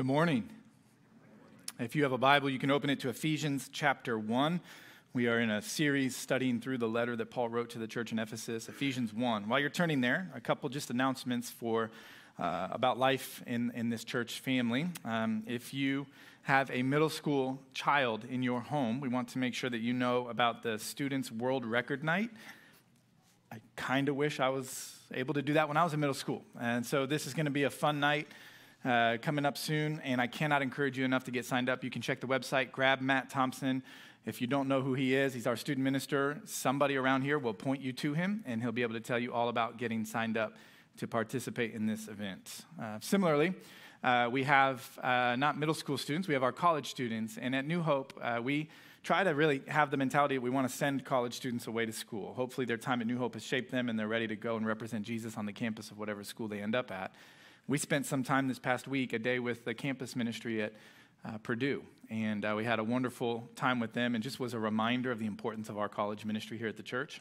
Good morning. If you have a Bible, you can open it to Ephesians chapter 1. We are in a series studying through the letter that Paul wrote to the church in Ephesus, Ephesians 1. While you're turning there, a couple just announcements for uh, about life in, in this church family. Um, if you have a middle school child in your home, we want to make sure that you know about the Students World Record Night. I kind of wish I was able to do that when I was in middle school. And so this is going to be a fun night uh, coming up soon, and I cannot encourage you enough to get signed up. You can check the website, grab Matt Thompson. If you don't know who he is, he's our student minister. Somebody around here will point you to him, and he'll be able to tell you all about getting signed up to participate in this event. Uh, similarly, uh, we have uh, not middle school students, we have our college students. And at New Hope, uh, we try to really have the mentality that we want to send college students away to school. Hopefully, their time at New Hope has shaped them and they're ready to go and represent Jesus on the campus of whatever school they end up at. We spent some time this past week, a day with the campus ministry at uh, Purdue, and uh, we had a wonderful time with them and just was a reminder of the importance of our college ministry here at the church.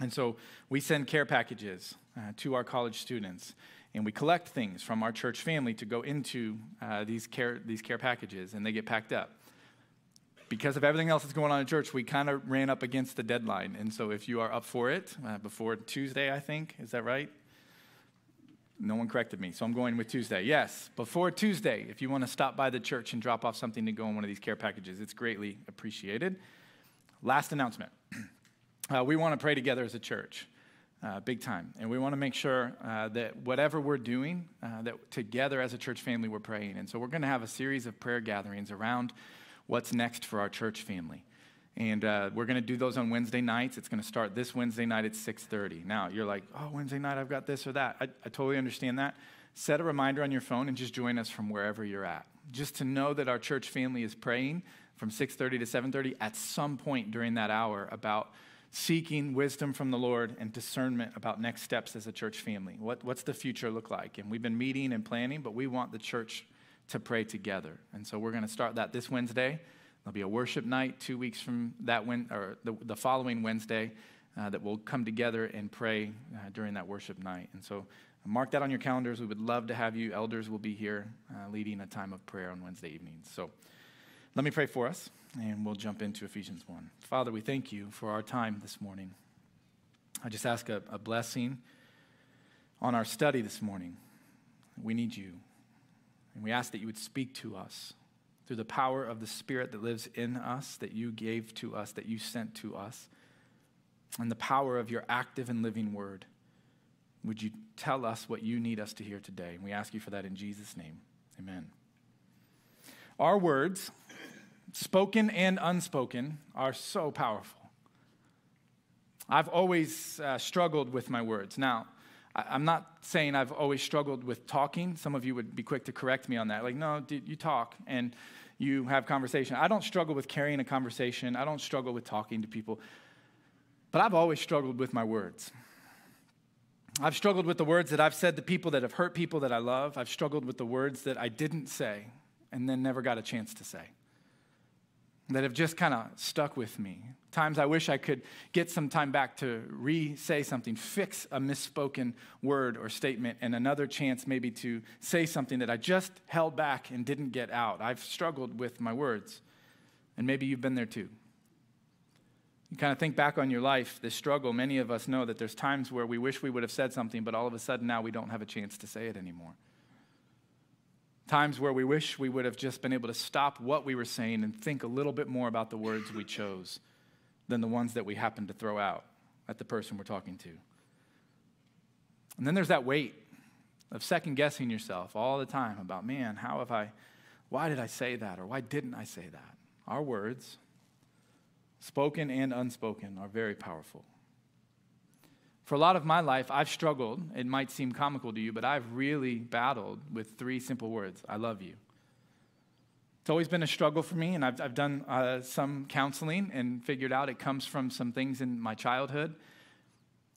And so we send care packages uh, to our college students, and we collect things from our church family to go into uh, these, care, these care packages, and they get packed up. Because of everything else that's going on in church, we kind of ran up against the deadline. And so if you are up for it, uh, before Tuesday, I think, is that right? No one corrected me, so I'm going with Tuesday. Yes, before Tuesday, if you want to stop by the church and drop off something to go in one of these care packages, it's greatly appreciated. Last announcement uh, we want to pray together as a church. Uh, big time. And we want to make sure uh, that whatever we're doing, uh, that together as a church family, we're praying. And so we're going to have a series of prayer gatherings around what's next for our church family. And uh, we're going to do those on Wednesday nights. It's going to start this Wednesday night at 6.30. Now, you're like, oh, Wednesday night, I've got this or that. I, I totally understand that. Set a reminder on your phone and just join us from wherever you're at. Just to know that our church family is praying from 6.30 to 7.30 at some point during that hour about seeking wisdom from the Lord and discernment about next steps as a church family. What, what's the future look like? And we've been meeting and planning, but we want the church to pray together. And so we're going to start that this Wednesday. There'll be a worship night two weeks from that, when, or the, the following Wednesday, uh, that we'll come together and pray uh, during that worship night. And so mark that on your calendars. We would love to have you. Elders will be here uh, leading a time of prayer on Wednesday evenings. So let me pray for us, and we'll jump into Ephesians 1. Father, we thank you for our time this morning. I just ask a, a blessing on our study this morning. We need you. And we ask that you would speak to us through the power of the Spirit that lives in us, that you gave to us, that you sent to us, and the power of your active and living word. Would you tell us what you need us to hear today? And we ask you for that in Jesus' name. Amen. Our words, spoken and unspoken, are so powerful. I've always uh, struggled with my words. Now, I'm not saying I've always struggled with talking. Some of you would be quick to correct me on that. Like, no, dude, you talk and you have conversation. I don't struggle with carrying a conversation. I don't struggle with talking to people. But I've always struggled with my words. I've struggled with the words that I've said to people that have hurt people that I love. I've struggled with the words that I didn't say and then never got a chance to say that have just kind of stuck with me. Times I wish I could get some time back to re say something, fix a misspoken word or statement, and another chance maybe to say something that I just held back and didn't get out. I've struggled with my words, and maybe you've been there too. You kind of think back on your life, this struggle, many of us know that there's times where we wish we would have said something, but all of a sudden now we don't have a chance to say it anymore. Times where we wish we would have just been able to stop what we were saying and think a little bit more about the words we chose than the ones that we happen to throw out at the person we're talking to. And then there's that weight of second guessing yourself all the time about, man, how have I, why did I say that or why didn't I say that? Our words, spoken and unspoken, are very powerful. For a lot of my life, I've struggled. It might seem comical to you, but I've really battled with three simple words I love you. It's always been a struggle for me, and I've, I've done uh, some counseling and figured out it comes from some things in my childhood.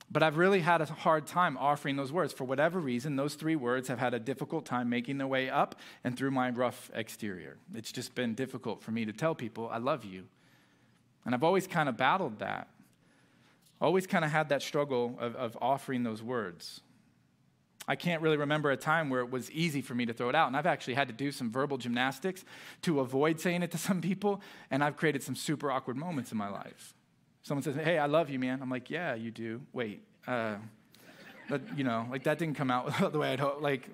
But I've really had a hard time offering those words. For whatever reason, those three words have had a difficult time making their way up and through my rough exterior. It's just been difficult for me to tell people, I love you. And I've always kind of battled that. Always kind of had that struggle of, of offering those words. I can't really remember a time where it was easy for me to throw it out. And I've actually had to do some verbal gymnastics to avoid saying it to some people, and I've created some super awkward moments in my life. Someone says, Hey, I love you, man. I'm like, Yeah, you do. Wait, uh, but, you know, like that didn't come out the way I'd hope. Like,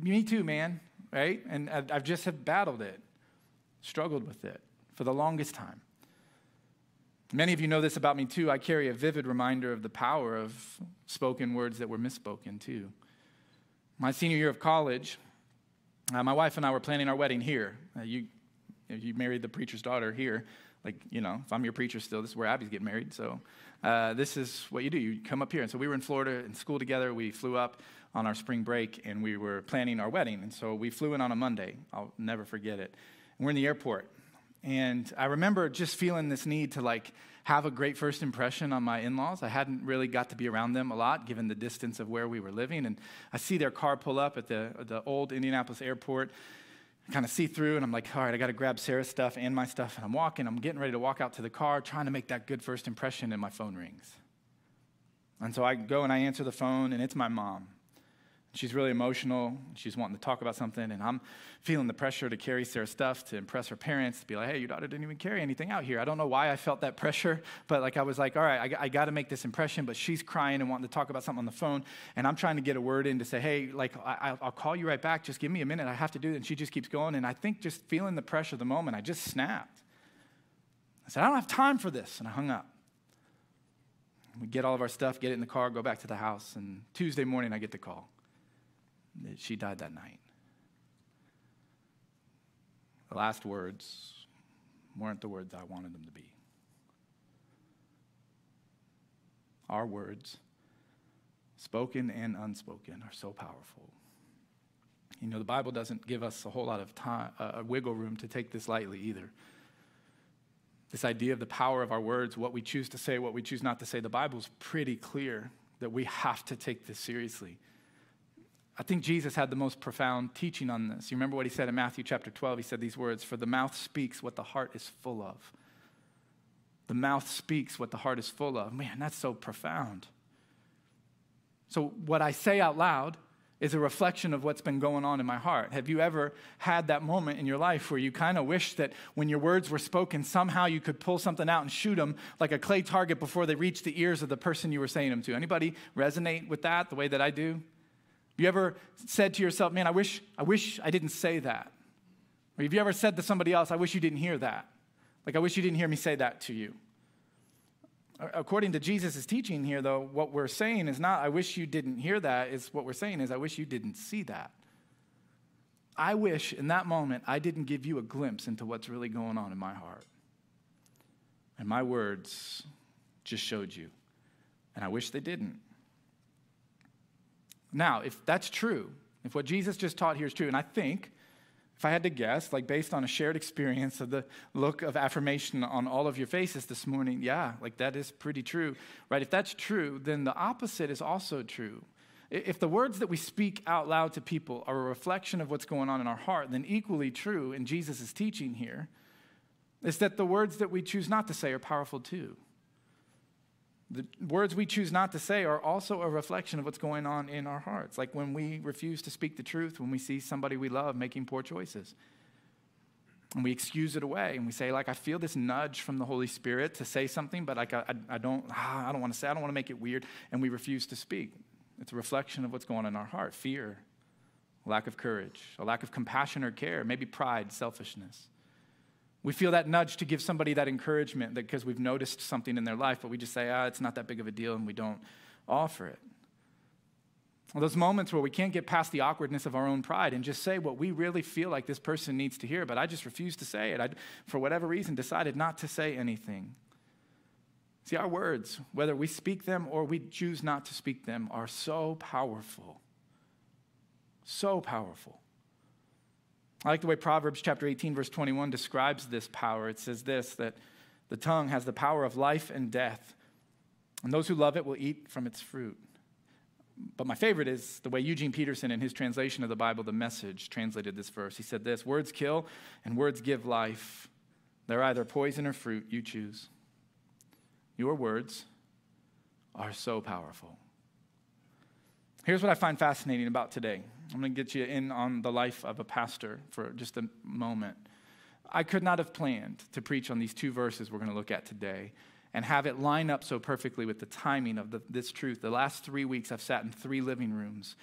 me too, man, right? And I've just have battled it, struggled with it for the longest time. Many of you know this about me too. I carry a vivid reminder of the power of spoken words that were misspoken too. My senior year of college, uh, my wife and I were planning our wedding here. Uh, you, you married the preacher's daughter here. Like, you know, if I'm your preacher still, this is where Abby's getting married. So uh, this is what you do. You come up here. And so we were in Florida in school together. We flew up on our spring break and we were planning our wedding. And so we flew in on a Monday. I'll never forget it. And we're in the airport. And I remember just feeling this need to like have a great first impression on my in laws. I hadn't really got to be around them a lot given the distance of where we were living. And I see their car pull up at the, the old Indianapolis airport, kind of see through, and I'm like, all right, I got to grab Sarah's stuff and my stuff. And I'm walking, I'm getting ready to walk out to the car, trying to make that good first impression, and my phone rings. And so I go and I answer the phone, and it's my mom. She's really emotional. She's wanting to talk about something, and I'm feeling the pressure to carry Sarah's stuff to impress her parents, to be like, hey, your daughter didn't even carry anything out here. I don't know why I felt that pressure, but like I was like, all right, I, I got to make this impression, but she's crying and wanting to talk about something on the phone, and I'm trying to get a word in to say, hey, like, I, will call you right back. Just give me a minute. I have to do it. And she just keeps going, and I think just feeling the pressure of the moment, I just snapped. I said, I don't have time for this, and I hung up. We get all of our stuff, get it in the car, go back to the house, and Tuesday morning I get the call. She died that night. The last words weren't the words I wanted them to be. Our words, spoken and unspoken, are so powerful. You know, the Bible doesn't give us a whole lot of time, uh, wiggle room to take this lightly either. This idea of the power of our words, what we choose to say, what we choose not to say, the Bible's pretty clear that we have to take this seriously. I think Jesus had the most profound teaching on this. You remember what he said in Matthew chapter 12? He said these words For the mouth speaks what the heart is full of. The mouth speaks what the heart is full of. Man, that's so profound. So, what I say out loud is a reflection of what's been going on in my heart. Have you ever had that moment in your life where you kind of wish that when your words were spoken, somehow you could pull something out and shoot them like a clay target before they reach the ears of the person you were saying them to? Anybody resonate with that the way that I do? You ever said to yourself, man, I wish, I wish I didn't say that? Or have you ever said to somebody else, I wish you didn't hear that? Like, I wish you didn't hear me say that to you. According to Jesus' teaching here, though, what we're saying is not, I wish you didn't hear that, is what we're saying is, I wish you didn't see that. I wish in that moment I didn't give you a glimpse into what's really going on in my heart. And my words just showed you. And I wish they didn't. Now, if that's true, if what Jesus just taught here is true, and I think, if I had to guess, like based on a shared experience of the look of affirmation on all of your faces this morning, yeah, like that is pretty true, right? If that's true, then the opposite is also true. If the words that we speak out loud to people are a reflection of what's going on in our heart, then equally true in Jesus' teaching here is that the words that we choose not to say are powerful too. The words we choose not to say are also a reflection of what's going on in our hearts. Like when we refuse to speak the truth, when we see somebody we love making poor choices. And we excuse it away and we say, like, I feel this nudge from the Holy Spirit to say something, but like, I, I don't, ah, I don't want to say, I don't want to make it weird. And we refuse to speak. It's a reflection of what's going on in our heart fear, lack of courage, a lack of compassion or care, maybe pride, selfishness. We feel that nudge to give somebody that encouragement because we've noticed something in their life, but we just say, ah, it's not that big of a deal, and we don't offer it. Well, those moments where we can't get past the awkwardness of our own pride and just say what we really feel like this person needs to hear, but I just refuse to say it. I, for whatever reason, decided not to say anything. See, our words, whether we speak them or we choose not to speak them, are so powerful. So powerful. I like the way Proverbs chapter 18, verse 21 describes this power. It says this that the tongue has the power of life and death, and those who love it will eat from its fruit. But my favorite is the way Eugene Peterson, in his translation of the Bible, the message, translated this verse. He said this Words kill and words give life. They're either poison or fruit, you choose. Your words are so powerful. Here's what I find fascinating about today. I'm going to get you in on the life of a pastor for just a moment. I could not have planned to preach on these two verses we're going to look at today and have it line up so perfectly with the timing of the, this truth. The last three weeks, I've sat in three living rooms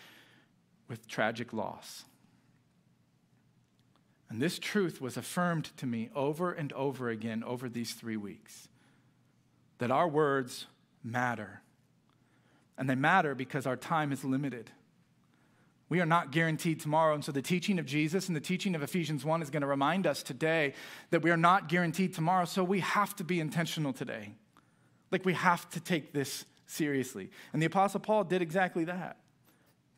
with tragic loss. And this truth was affirmed to me over and over again over these three weeks that our words matter. And they matter because our time is limited. We are not guaranteed tomorrow. And so the teaching of Jesus and the teaching of Ephesians 1 is going to remind us today that we are not guaranteed tomorrow. So we have to be intentional today. Like we have to take this seriously. And the Apostle Paul did exactly that.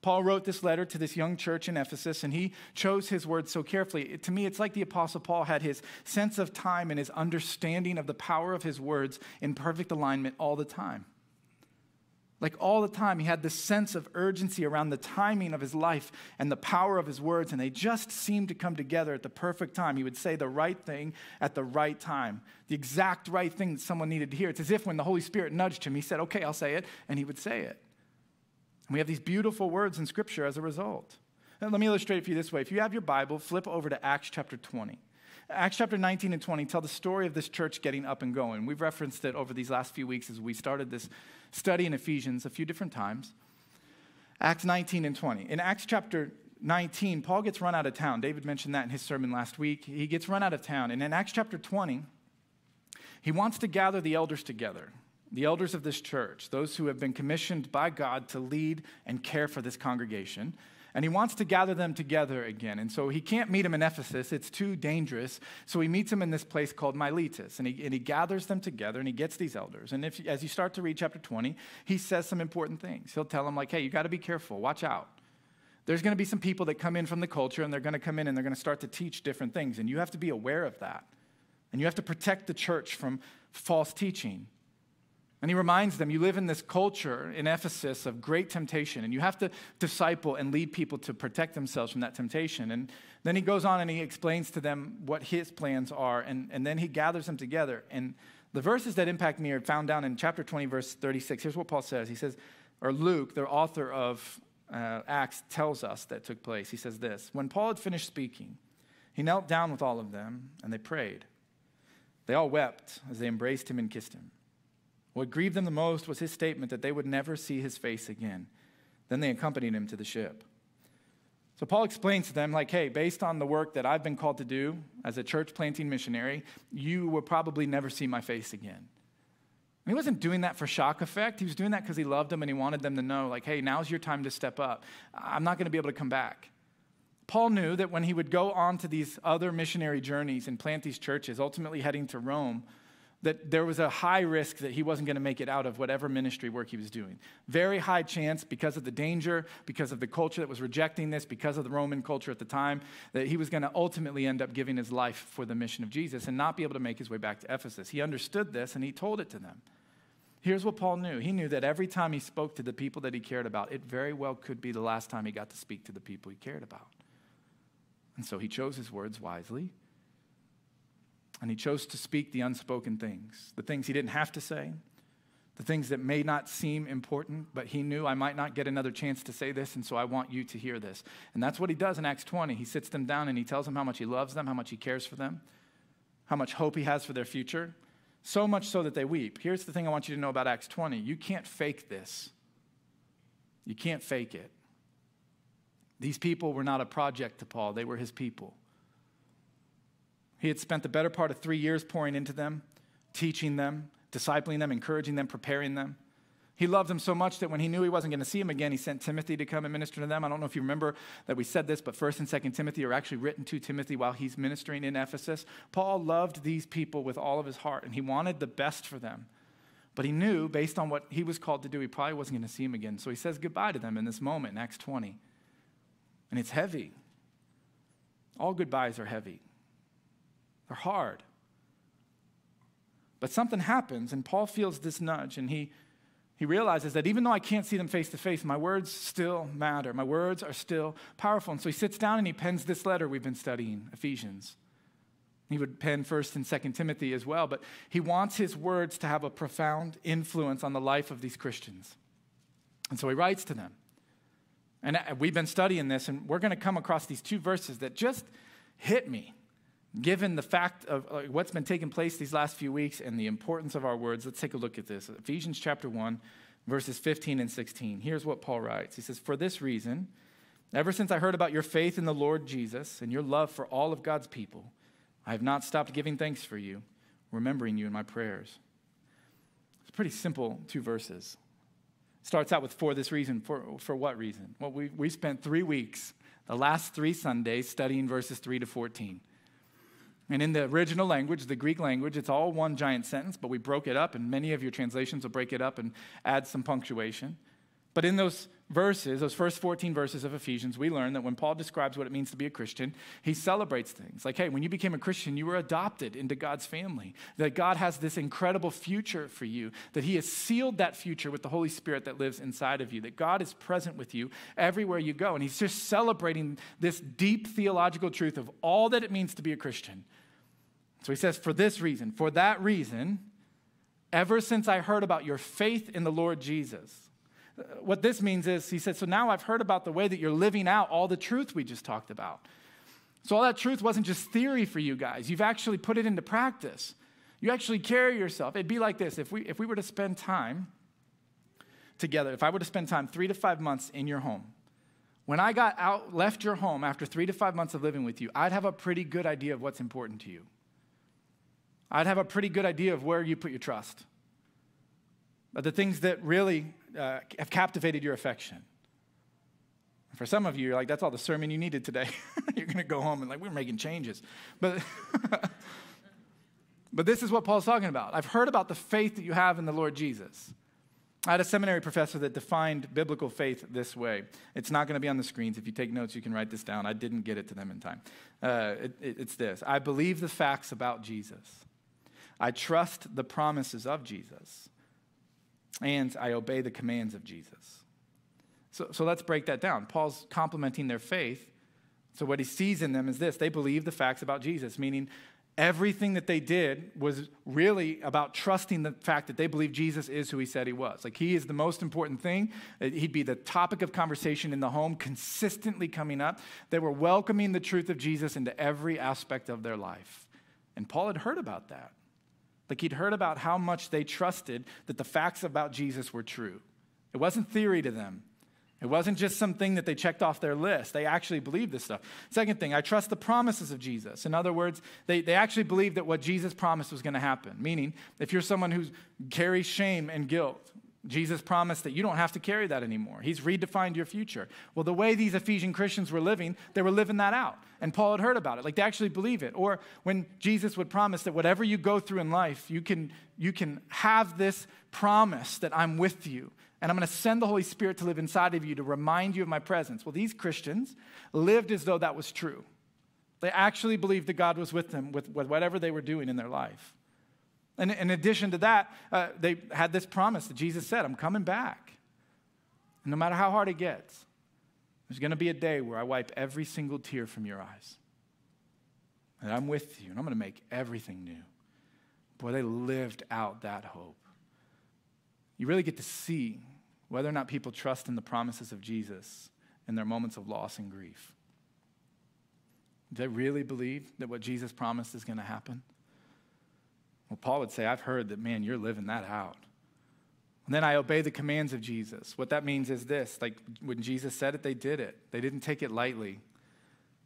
Paul wrote this letter to this young church in Ephesus, and he chose his words so carefully. It, to me, it's like the Apostle Paul had his sense of time and his understanding of the power of his words in perfect alignment all the time. Like all the time, he had this sense of urgency around the timing of his life and the power of his words, and they just seemed to come together at the perfect time. He would say the right thing at the right time, the exact right thing that someone needed to hear. It's as if when the Holy Spirit nudged him, he said, Okay, I'll say it, and he would say it. And we have these beautiful words in Scripture as a result. And let me illustrate it for you this way. If you have your Bible, flip over to Acts chapter 20. Acts chapter 19 and 20 tell the story of this church getting up and going. We've referenced it over these last few weeks as we started this study in Ephesians a few different times. Acts 19 and 20. In Acts chapter 19, Paul gets run out of town. David mentioned that in his sermon last week. He gets run out of town. And in Acts chapter 20, he wants to gather the elders together, the elders of this church, those who have been commissioned by God to lead and care for this congregation and he wants to gather them together again. And so he can't meet them in Ephesus, it's too dangerous. So he meets them in this place called Miletus, and he, and he gathers them together and he gets these elders. And if, as you start to read chapter 20, he says some important things. He'll tell them, like, hey, you got to be careful, watch out. There's going to be some people that come in from the culture, and they're going to come in and they're going to start to teach different things. And you have to be aware of that. And you have to protect the church from false teaching. And he reminds them, you live in this culture in Ephesus of great temptation, and you have to disciple and lead people to protect themselves from that temptation. And then he goes on and he explains to them what his plans are, and, and then he gathers them together. And the verses that impact me are found down in chapter 20, verse 36. Here's what Paul says. He says, or Luke, the author of uh, Acts, tells us that took place. He says this When Paul had finished speaking, he knelt down with all of them, and they prayed. They all wept as they embraced him and kissed him. What grieved them the most was his statement that they would never see his face again. Then they accompanied him to the ship. So Paul explains to them, like, hey, based on the work that I've been called to do as a church planting missionary, you will probably never see my face again. And he wasn't doing that for shock effect. He was doing that because he loved them and he wanted them to know, like, hey, now's your time to step up. I'm not going to be able to come back. Paul knew that when he would go on to these other missionary journeys and plant these churches, ultimately heading to Rome, that there was a high risk that he wasn't going to make it out of whatever ministry work he was doing. Very high chance because of the danger, because of the culture that was rejecting this, because of the Roman culture at the time, that he was going to ultimately end up giving his life for the mission of Jesus and not be able to make his way back to Ephesus. He understood this and he told it to them. Here's what Paul knew. He knew that every time he spoke to the people that he cared about, it very well could be the last time he got to speak to the people he cared about. And so he chose his words wisely and he chose to speak the unspoken things, the things he didn't have to say, the things that may not seem important, but he knew I might not get another chance to say this, and so I want you to hear this. And that's what he does in Acts 20. He sits them down and he tells them how much he loves them, how much he cares for them, how much hope he has for their future, so much so that they weep. Here's the thing I want you to know about Acts 20 you can't fake this, you can't fake it. These people were not a project to Paul, they were his people. He had spent the better part of three years pouring into them, teaching them, discipling them, encouraging them, preparing them. He loved them so much that when he knew he wasn't going to see them again, he sent Timothy to come and minister to them. I don't know if you remember that we said this, but 1st and 2nd Timothy are actually written to Timothy while he's ministering in Ephesus. Paul loved these people with all of his heart, and he wanted the best for them. But he knew, based on what he was called to do, he probably wasn't going to see them again. So he says goodbye to them in this moment in Acts 20. And it's heavy. All goodbyes are heavy. They're hard. But something happens, and Paul feels this nudge, and he, he realizes that even though I can't see them face to face, my words still matter. My words are still powerful. And so he sits down and he pens this letter we've been studying, Ephesians. He would pen 1st and 2nd Timothy as well, but he wants his words to have a profound influence on the life of these Christians. And so he writes to them. And uh, we've been studying this, and we're going to come across these two verses that just hit me, given the fact of uh, what's been taking place these last few weeks and the importance of our words. Let's take a look at this. Ephesians chapter 1, verses 15 and 16. Here's what Paul writes He says, For this reason, ever since I heard about your faith in the Lord Jesus and your love for all of God's people, I have not stopped giving thanks for you, remembering you in my prayers. It's pretty simple two verses. Starts out with for this reason. For, for what reason? Well, we, we spent three weeks, the last three Sundays, studying verses 3 to 14. And in the original language, the Greek language, it's all one giant sentence, but we broke it up, and many of your translations will break it up and add some punctuation. But in those verses, those first 14 verses of Ephesians, we learn that when Paul describes what it means to be a Christian, he celebrates things like, hey, when you became a Christian, you were adopted into God's family, that God has this incredible future for you, that he has sealed that future with the Holy Spirit that lives inside of you, that God is present with you everywhere you go. And he's just celebrating this deep theological truth of all that it means to be a Christian. So he says, for this reason, for that reason, ever since I heard about your faith in the Lord Jesus, Uh, what this means is, he said, So now I've heard about the way that you're living out all the truth we just talked about. So all that truth wasn't just theory for you guys, you've actually put it into practice. You actually carry yourself. It'd be like this if we, if we were to spend time together, if I were to spend time three to five months in your home, when I got out, left your home after three to five months of living with you, I'd have a pretty good idea of what's important to you. I'd have a pretty good idea of where you put your trust. But the things that really uh, have captivated your affection. For some of you, you're like, that's all the sermon you needed today. you're going to go home and like, we're making changes. But, but this is what Paul's talking about. I've heard about the faith that you have in the Lord Jesus. I had a seminary professor that defined biblical faith this way. It's not going to be on the screens. If you take notes, you can write this down. I didn't get it to them in time. Uh, it, it, it's this I believe the facts about Jesus, I trust the promises of Jesus and I obey the commands of Jesus. So, so let's break that down. Paul's complimenting their faith. So, what he sees in them is this they believe the facts about Jesus, meaning everything that they did was really about trusting the fact that they believe Jesus is who he said he was. Like, he is the most important thing. Uh, he'd be the topic of conversation in the home, consistently coming up. They were welcoming the truth of Jesus into every aspect of their life. And Paul had heard about that. Like he'd heard about how much they trusted that the facts about Jesus were true. It wasn't theory to them. It wasn't just something that they checked off their list. They actually believed this stuff. Second thing, I trust the promises of Jesus. In other words, they, they actually believed that what Jesus promised was going to happen. Meaning, if you're someone who carries shame and guilt, Jesus promised that you don't have to carry that anymore. He's redefined your future. Well, the way these Ephesian Christians were living, they were living that out. And Paul had heard about it. Like they actually believe it. Or when Jesus would promise that whatever you go through in life, you can, you can have this promise that I'm with you. And I'm going to send the Holy Spirit to live inside of you to remind you of my presence. Well, these Christians lived as though that was true. They actually believed that God was with them with, with whatever they were doing in their life. And in addition to that, uh, they had this promise that Jesus said, I'm coming back. And no matter how hard it gets, there's going to be a day where I wipe every single tear from your eyes. And I'm with you, and I'm going to make everything new. Boy, they lived out that hope. You really get to see whether or not people trust in the promises of Jesus in their moments of loss and grief. Do they really believe that what Jesus promised is going to happen? Well, Paul would say, I've heard that, man, you're living that out. And then I obey the commands of Jesus. What that means is this like when Jesus said it, they did it, they didn't take it lightly.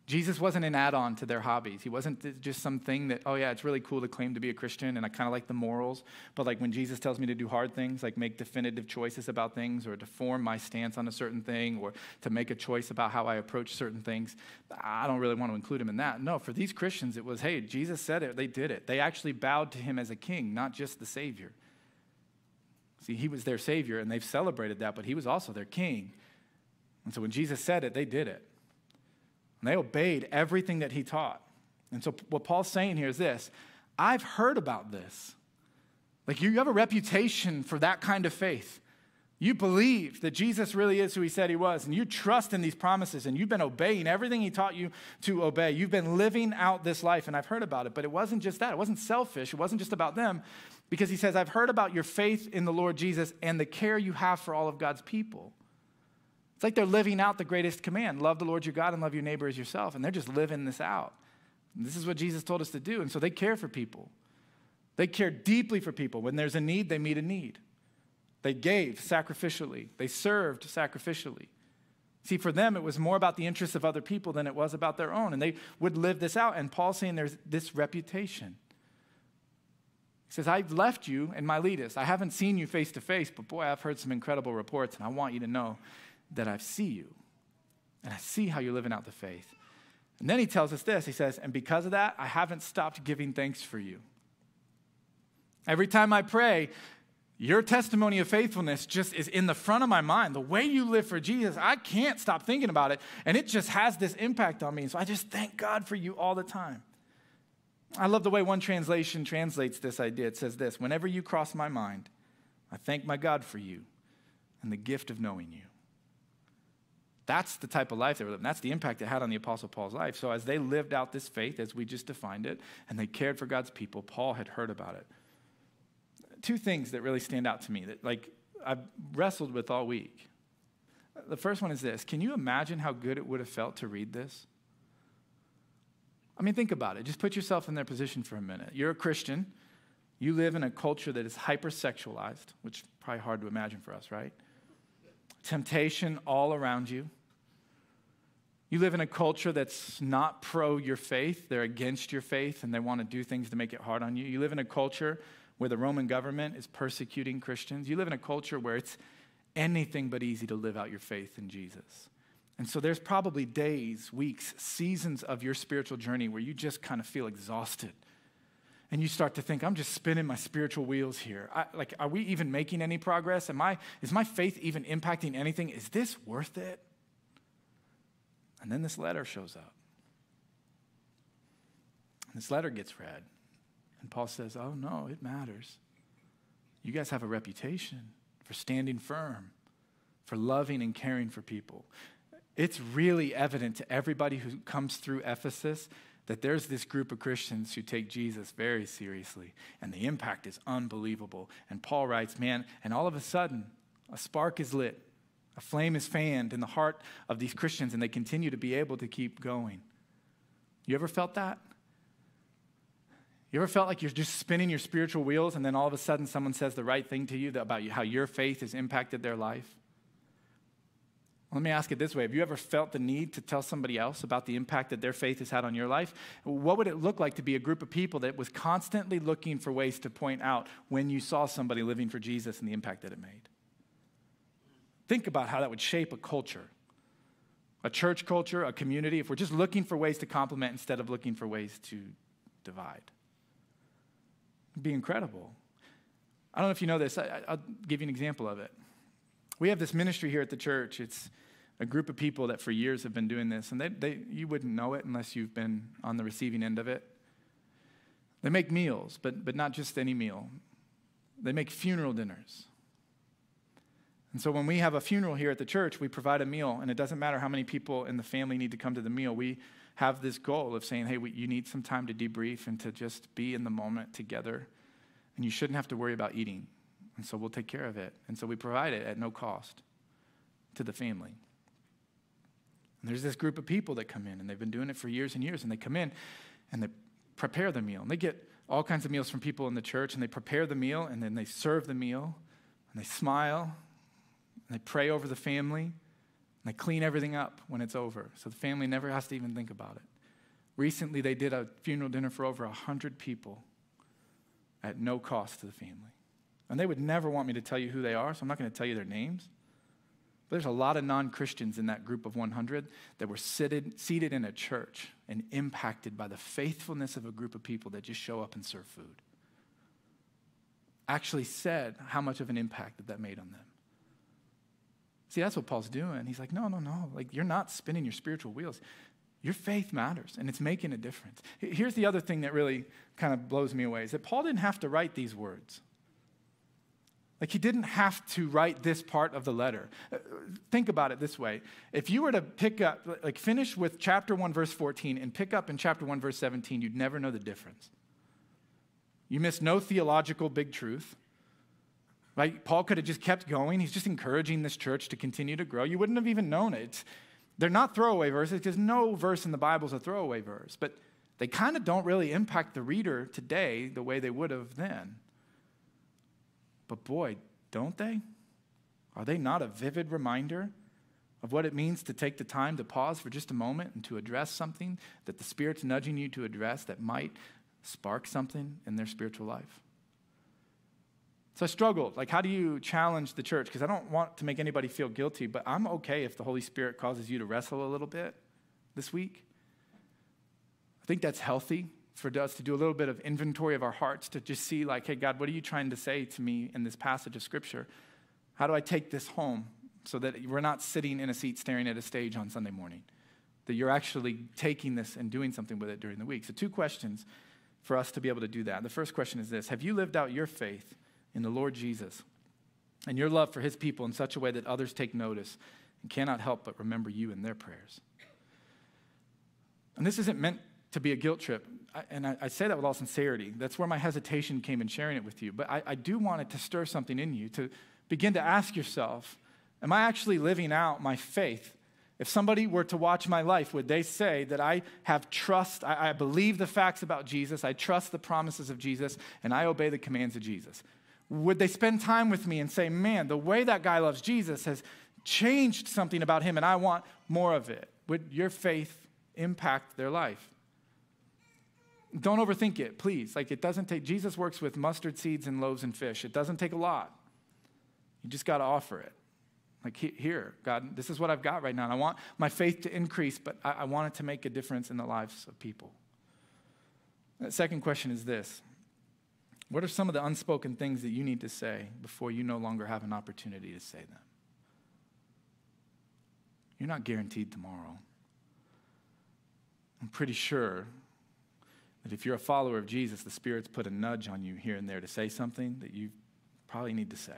Jesus wasn't an add on to their hobbies. He wasn't just something that, oh, yeah, it's really cool to claim to be a Christian and I kind of like the morals. But like when Jesus tells me to do hard things, like make definitive choices about things or to form my stance on a certain thing or to make a choice about how I approach certain things, I don't really want to include him in that. No, for these Christians, it was, hey, Jesus said it, they did it. They actually bowed to him as a king, not just the Savior. See, he was their Savior and they've celebrated that, but he was also their king. And so when Jesus said it, they did it. And they obeyed everything that he taught. And so, what Paul's saying here is this I've heard about this. Like, you have a reputation for that kind of faith. You believe that Jesus really is who he said he was, and you trust in these promises, and you've been obeying everything he taught you to obey. You've been living out this life, and I've heard about it. But it wasn't just that, it wasn't selfish, it wasn't just about them, because he says, I've heard about your faith in the Lord Jesus and the care you have for all of God's people. It's like they're living out the greatest command love the Lord your God and love your neighbor as yourself. And they're just living this out. And this is what Jesus told us to do. And so they care for people. They care deeply for people. When there's a need, they meet a need. They gave sacrificially, they served sacrificially. See, for them, it was more about the interests of other people than it was about their own. And they would live this out. And Paul's saying there's this reputation. He says, I've left you in Miletus. I haven't seen you face to face, but boy, I've heard some incredible reports, and I want you to know that I see you and I see how you're living out the faith. And then he tells us this he says, And because of that, I haven't stopped giving thanks for you. Every time I pray, your testimony of faithfulness just is in the front of my mind. The way you live for Jesus, I can't stop thinking about it. And it just has this impact on me. So I just thank God for you all the time. I love the way one translation translates this idea. It says this Whenever you cross my mind, I thank my God for you and the gift of knowing you. That's the type of life they were living. That's the impact it had on the Apostle Paul's life. So, as they lived out this faith, as we just defined it, and they cared for God's people, Paul had heard about it. Two things that really stand out to me that, like, I've wrestled with all week. The first one is this Can you imagine how good it would have felt to read this? I mean, think about it. Just put yourself in their position for a minute. You're a Christian. You live in a culture that is hypersexualized, which is probably hard to imagine for us, right? Temptation all around you. You live in a culture that's not pro your faith, they're against your faith, and they want to do things to make it hard on you. You live in a culture where the Roman government is persecuting Christians. You live in a culture where it's anything but easy to live out your faith in Jesus. And so there's probably days, weeks, seasons of your spiritual journey where you just kind of feel exhausted. And you start to think, I'm just spinning my spiritual wheels here. I, like, are we even making any progress? Am I, is my faith even impacting anything? Is this worth it? And then this letter shows up. This letter gets read. And Paul says, Oh, no, it matters. You guys have a reputation for standing firm, for loving and caring for people. It's really evident to everybody who comes through Ephesus that there's this group of Christians who take Jesus very seriously, and the impact is unbelievable. And Paul writes, Man, and all of a sudden, a spark is lit a flame is fanned in the heart of these Christians, and they continue to be able to keep going. You ever felt that? You ever felt like you're just spinning your spiritual wheels, and then all of a sudden someone says the right thing to you about how your faith has impacted their life? Let me ask it this way Have you ever felt the need to tell somebody else about the impact that their faith has had on your life? What would it look like to be a group of people that was constantly looking for ways to point out when you saw somebody living for Jesus and the impact that it made? Think about how that would shape a culture, a church culture, a community, if we're just looking for ways to compliment instead of looking for ways to divide. It'd be incredible. I don't know if you know this, I, will give you an example of it. We have this ministry here at the church. It's a group of people that for years have been doing this, and they, they, you wouldn't know it unless you've been on the receiving end of it. They make meals, but, but not just any meal. They make funeral dinners. And so when we have a funeral here at the church, we provide a meal, and it doesn't matter how many people in the family need to come to the meal. We have this goal of saying, hey, we, you need some time to debrief and to just be in the moment together. And you shouldn't have to worry about eating. And so we'll take care of it. And so we provide it at no cost to the family. And there's this group of people that come in, and they've been doing it for years and years, and they come in and they prepare the meal. And they get all kinds of meals from people in the church, and they prepare the meal, and then they serve the meal, and they smile, and they pray over the family, and they clean everything up when it's over. So the family never has to even think about it. Recently, they did a funeral dinner for over 100 people at no cost to the family. And they would never want me to tell you who they are, so I'm not going to tell you their names. But there's a lot of non Christians in that group of 100 that were seated, seated in a church and impacted by the faithfulness of a group of people that just show up and serve food. Actually, said how much of an impact that that made on them. See, that's what Paul's doing. He's like, no, no, no. Like, you're not spinning your spiritual wheels. Your faith matters, and it's making a difference. Here's the other thing that really kind of blows me away is that Paul didn't have to write these words. Like, he didn't have to write this part of the letter. Uh, think about it this way. If you were to pick up, like, finish with chapter 1, verse 14, and pick up in chapter 1, verse 17, you'd never know the difference. You miss no theological big truth. Right? Paul could have just kept going. He's just encouraging this church to continue to grow. You wouldn't have even known it. They're not throwaway verses because no verse in the Bible is a throwaway verse, but they kind of don't really impact the reader today the way they would have then. But boy, don't they? Are they not a vivid reminder of what it means to take the time to pause for just a moment and to address something that the Spirit's nudging you to address that might spark something in their spiritual life? So I struggled. Like, how do you challenge the church? Because I don't want to make anybody feel guilty, but I'm okay if the Holy Spirit causes you to wrestle a little bit this week. I think that's healthy for us to do a little bit of inventory of our hearts to just see, like, hey, God, what are you trying to say to me in this passage of Scripture? How do I take this home so that we're not sitting in a seat staring at a stage on Sunday morning? That you're actually taking this and doing something with it during the week. So, two questions for us to be able to do that. The first question is this Have you lived out your faith? In the Lord Jesus and your love for his people in such a way that others take notice and cannot help but remember you in their prayers. And this isn't meant to be a guilt trip. And I, say that with all sincerity. That's where my hesitation came in sharing it with you. But I, do want it to stir something in you to begin to ask yourself Am I actually living out my faith? If somebody were to watch my life, would they say that I have trust, I believe the facts about Jesus, I trust the promises of Jesus, and I obey the commands of Jesus? Would they spend time with me and say, man, the way that guy loves Jesus has changed something about him and I want more of it? Would your faith impact their life? Don't overthink it, please. Like it doesn't take, Jesus works with mustard seeds and loaves and fish. It doesn't take a lot. You just got to offer it. Like, here, God, this is what I've got right now. And I want my faith to increase, but I, I want it to make a difference in the lives of people. The second question is this what are some of the unspoken things that you need to say before you no longer have an opportunity to say them? You're not guaranteed tomorrow. I'm pretty sure that if you're a follower of Jesus, the Spirit's put a nudge on you here and there to say something that you probably need to say.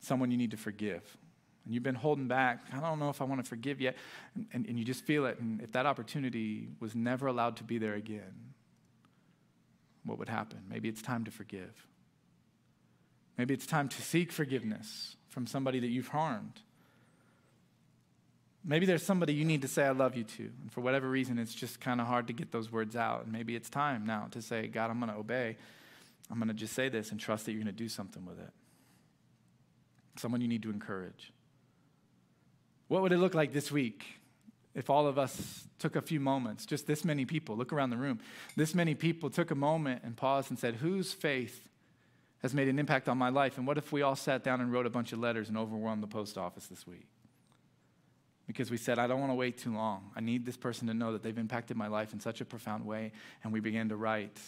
Someone you need to forgive. And you've been holding back. I don't know if I want to forgive yet. And, and, and you just feel it. And if that opportunity was never allowed to be there again, what would happen? Maybe it's time to forgive. Maybe it's time to seek forgiveness from somebody that you've harmed. Maybe there's somebody you need to say, I love you to. And for whatever reason, it's just kind of hard to get those words out. And maybe it's time now to say, God, I'm going to obey. I'm going to just say this and trust that you're going to do something with it. Someone you need to encourage. What would it look like this week if all of us took a few moments, just this many people, look around the room, this many people took a moment and paused and said, Whose faith has made an impact on my life? And what if we all sat down and wrote a bunch of letters and overwhelmed the post office this week? Because we said, I don't want to wait too long. I need this person to know that they've impacted my life in such a profound way. And we began to write.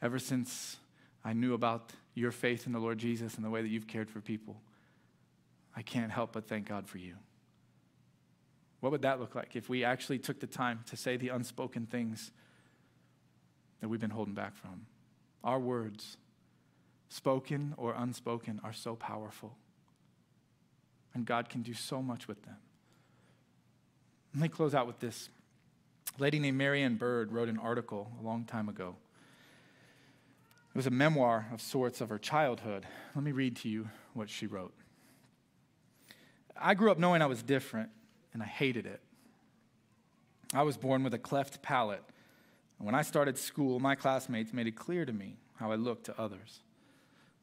Ever since I knew about your faith in the Lord Jesus and the way that you've cared for people, I can't help but thank God for you. What would that look like if we actually took the time to say the unspoken things that we've been holding back from? Our words, spoken or unspoken, are so powerful. And God can do so much with them. Let me close out with this. A lady named Mary Ann Bird wrote an article a long time ago. It was a memoir of sorts of her childhood. Let me read to you what she wrote. I grew up knowing I was different and I hated it. I was born with a cleft palate. And when I started school, my classmates made it clear to me how I looked to others.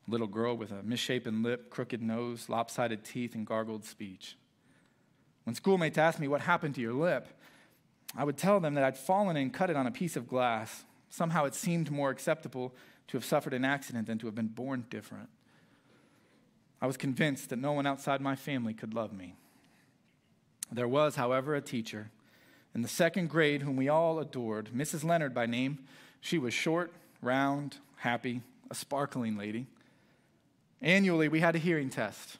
A little girl with a misshapen lip, crooked nose, lopsided teeth, and gargled speech. When schoolmates asked me what happened to your lip, I would tell them that I'd fallen and cut it on a piece of glass. Somehow it seemed more acceptable to have suffered an accident than to have been born different. I was convinced that no one outside my family could love me. There was, however, a teacher in the second grade whom we all adored, Mrs. Leonard by name. She was short, round, happy, a sparkling lady. Annually, we had a hearing test.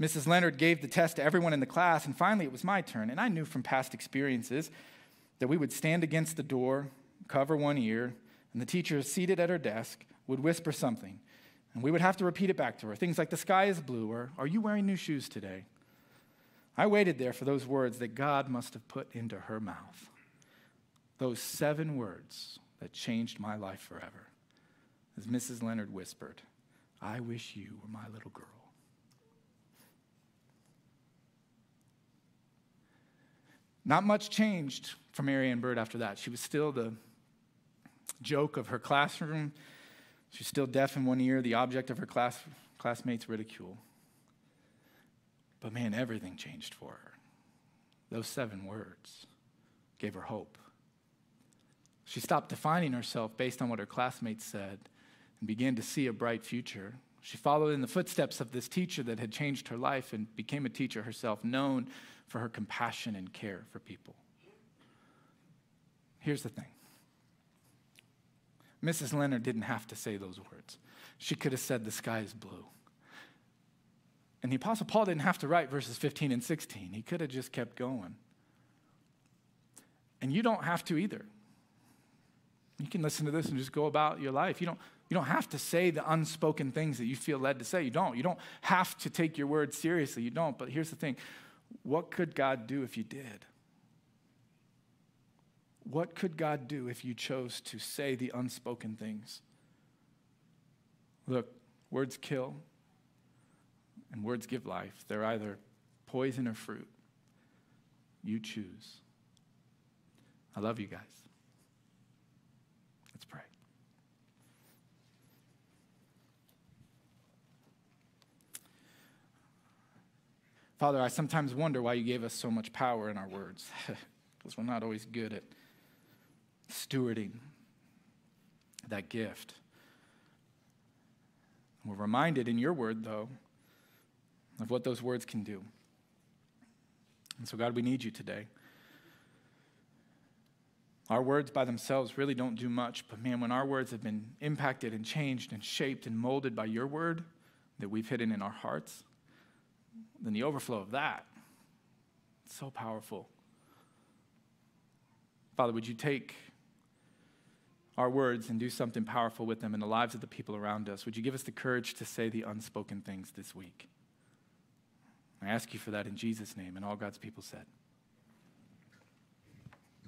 Mrs. Leonard gave the test to everyone in the class, and finally it was my turn. And I knew from past experiences that we would stand against the door, cover one ear, and the teacher, seated at her desk, would whisper something. And we would have to repeat it back to her. Things like, the sky is blue, or are you wearing new shoes today? I waited there for those words that God must have put into her mouth. Those seven words that changed my life forever. As Mrs. Leonard whispered, I wish you were my little girl. Not much changed for Mary Ann Bird after that. She was still the joke of her classroom. She was still deaf in one ear, the object of her class, classmates' ridicule. But man, everything changed for her. Those seven words gave her hope. She stopped defining herself based on what her classmates said and began to see a bright future. She followed in the footsteps of this teacher that had changed her life and became a teacher herself, known for her compassion and care for people. Here's the thing Mrs. Leonard didn't have to say those words. She could have said, The sky is blue. And the Apostle Paul didn't have to write verses 15 and 16, he could have just kept going. And you don't have to either. You can listen to this and just go about your life. You don't, you don't have to say the unspoken things that you feel led to say. You don't. You don't have to take your word seriously. You don't. But here's the thing what could God do if you did? What could God do if you chose to say the unspoken things? Look, words kill and words give life. They're either poison or fruit. You choose. I love you guys. Let's pray. Father, I sometimes wonder why you gave us so much power in our words, because we're not always good at stewarding that gift. We're reminded in your word, though, of what those words can do. And so, God, we need you today. Our words by themselves really don't do much, but man, when our words have been impacted and changed and shaped and molded by your word that we've hidden in our hearts, then the overflow of that, it's so powerful. Father, would you take our words and do something powerful with them in the lives of the people around us? Would you give us the courage to say the unspoken things this week? I ask you for that in Jesus' name, and all God's people said.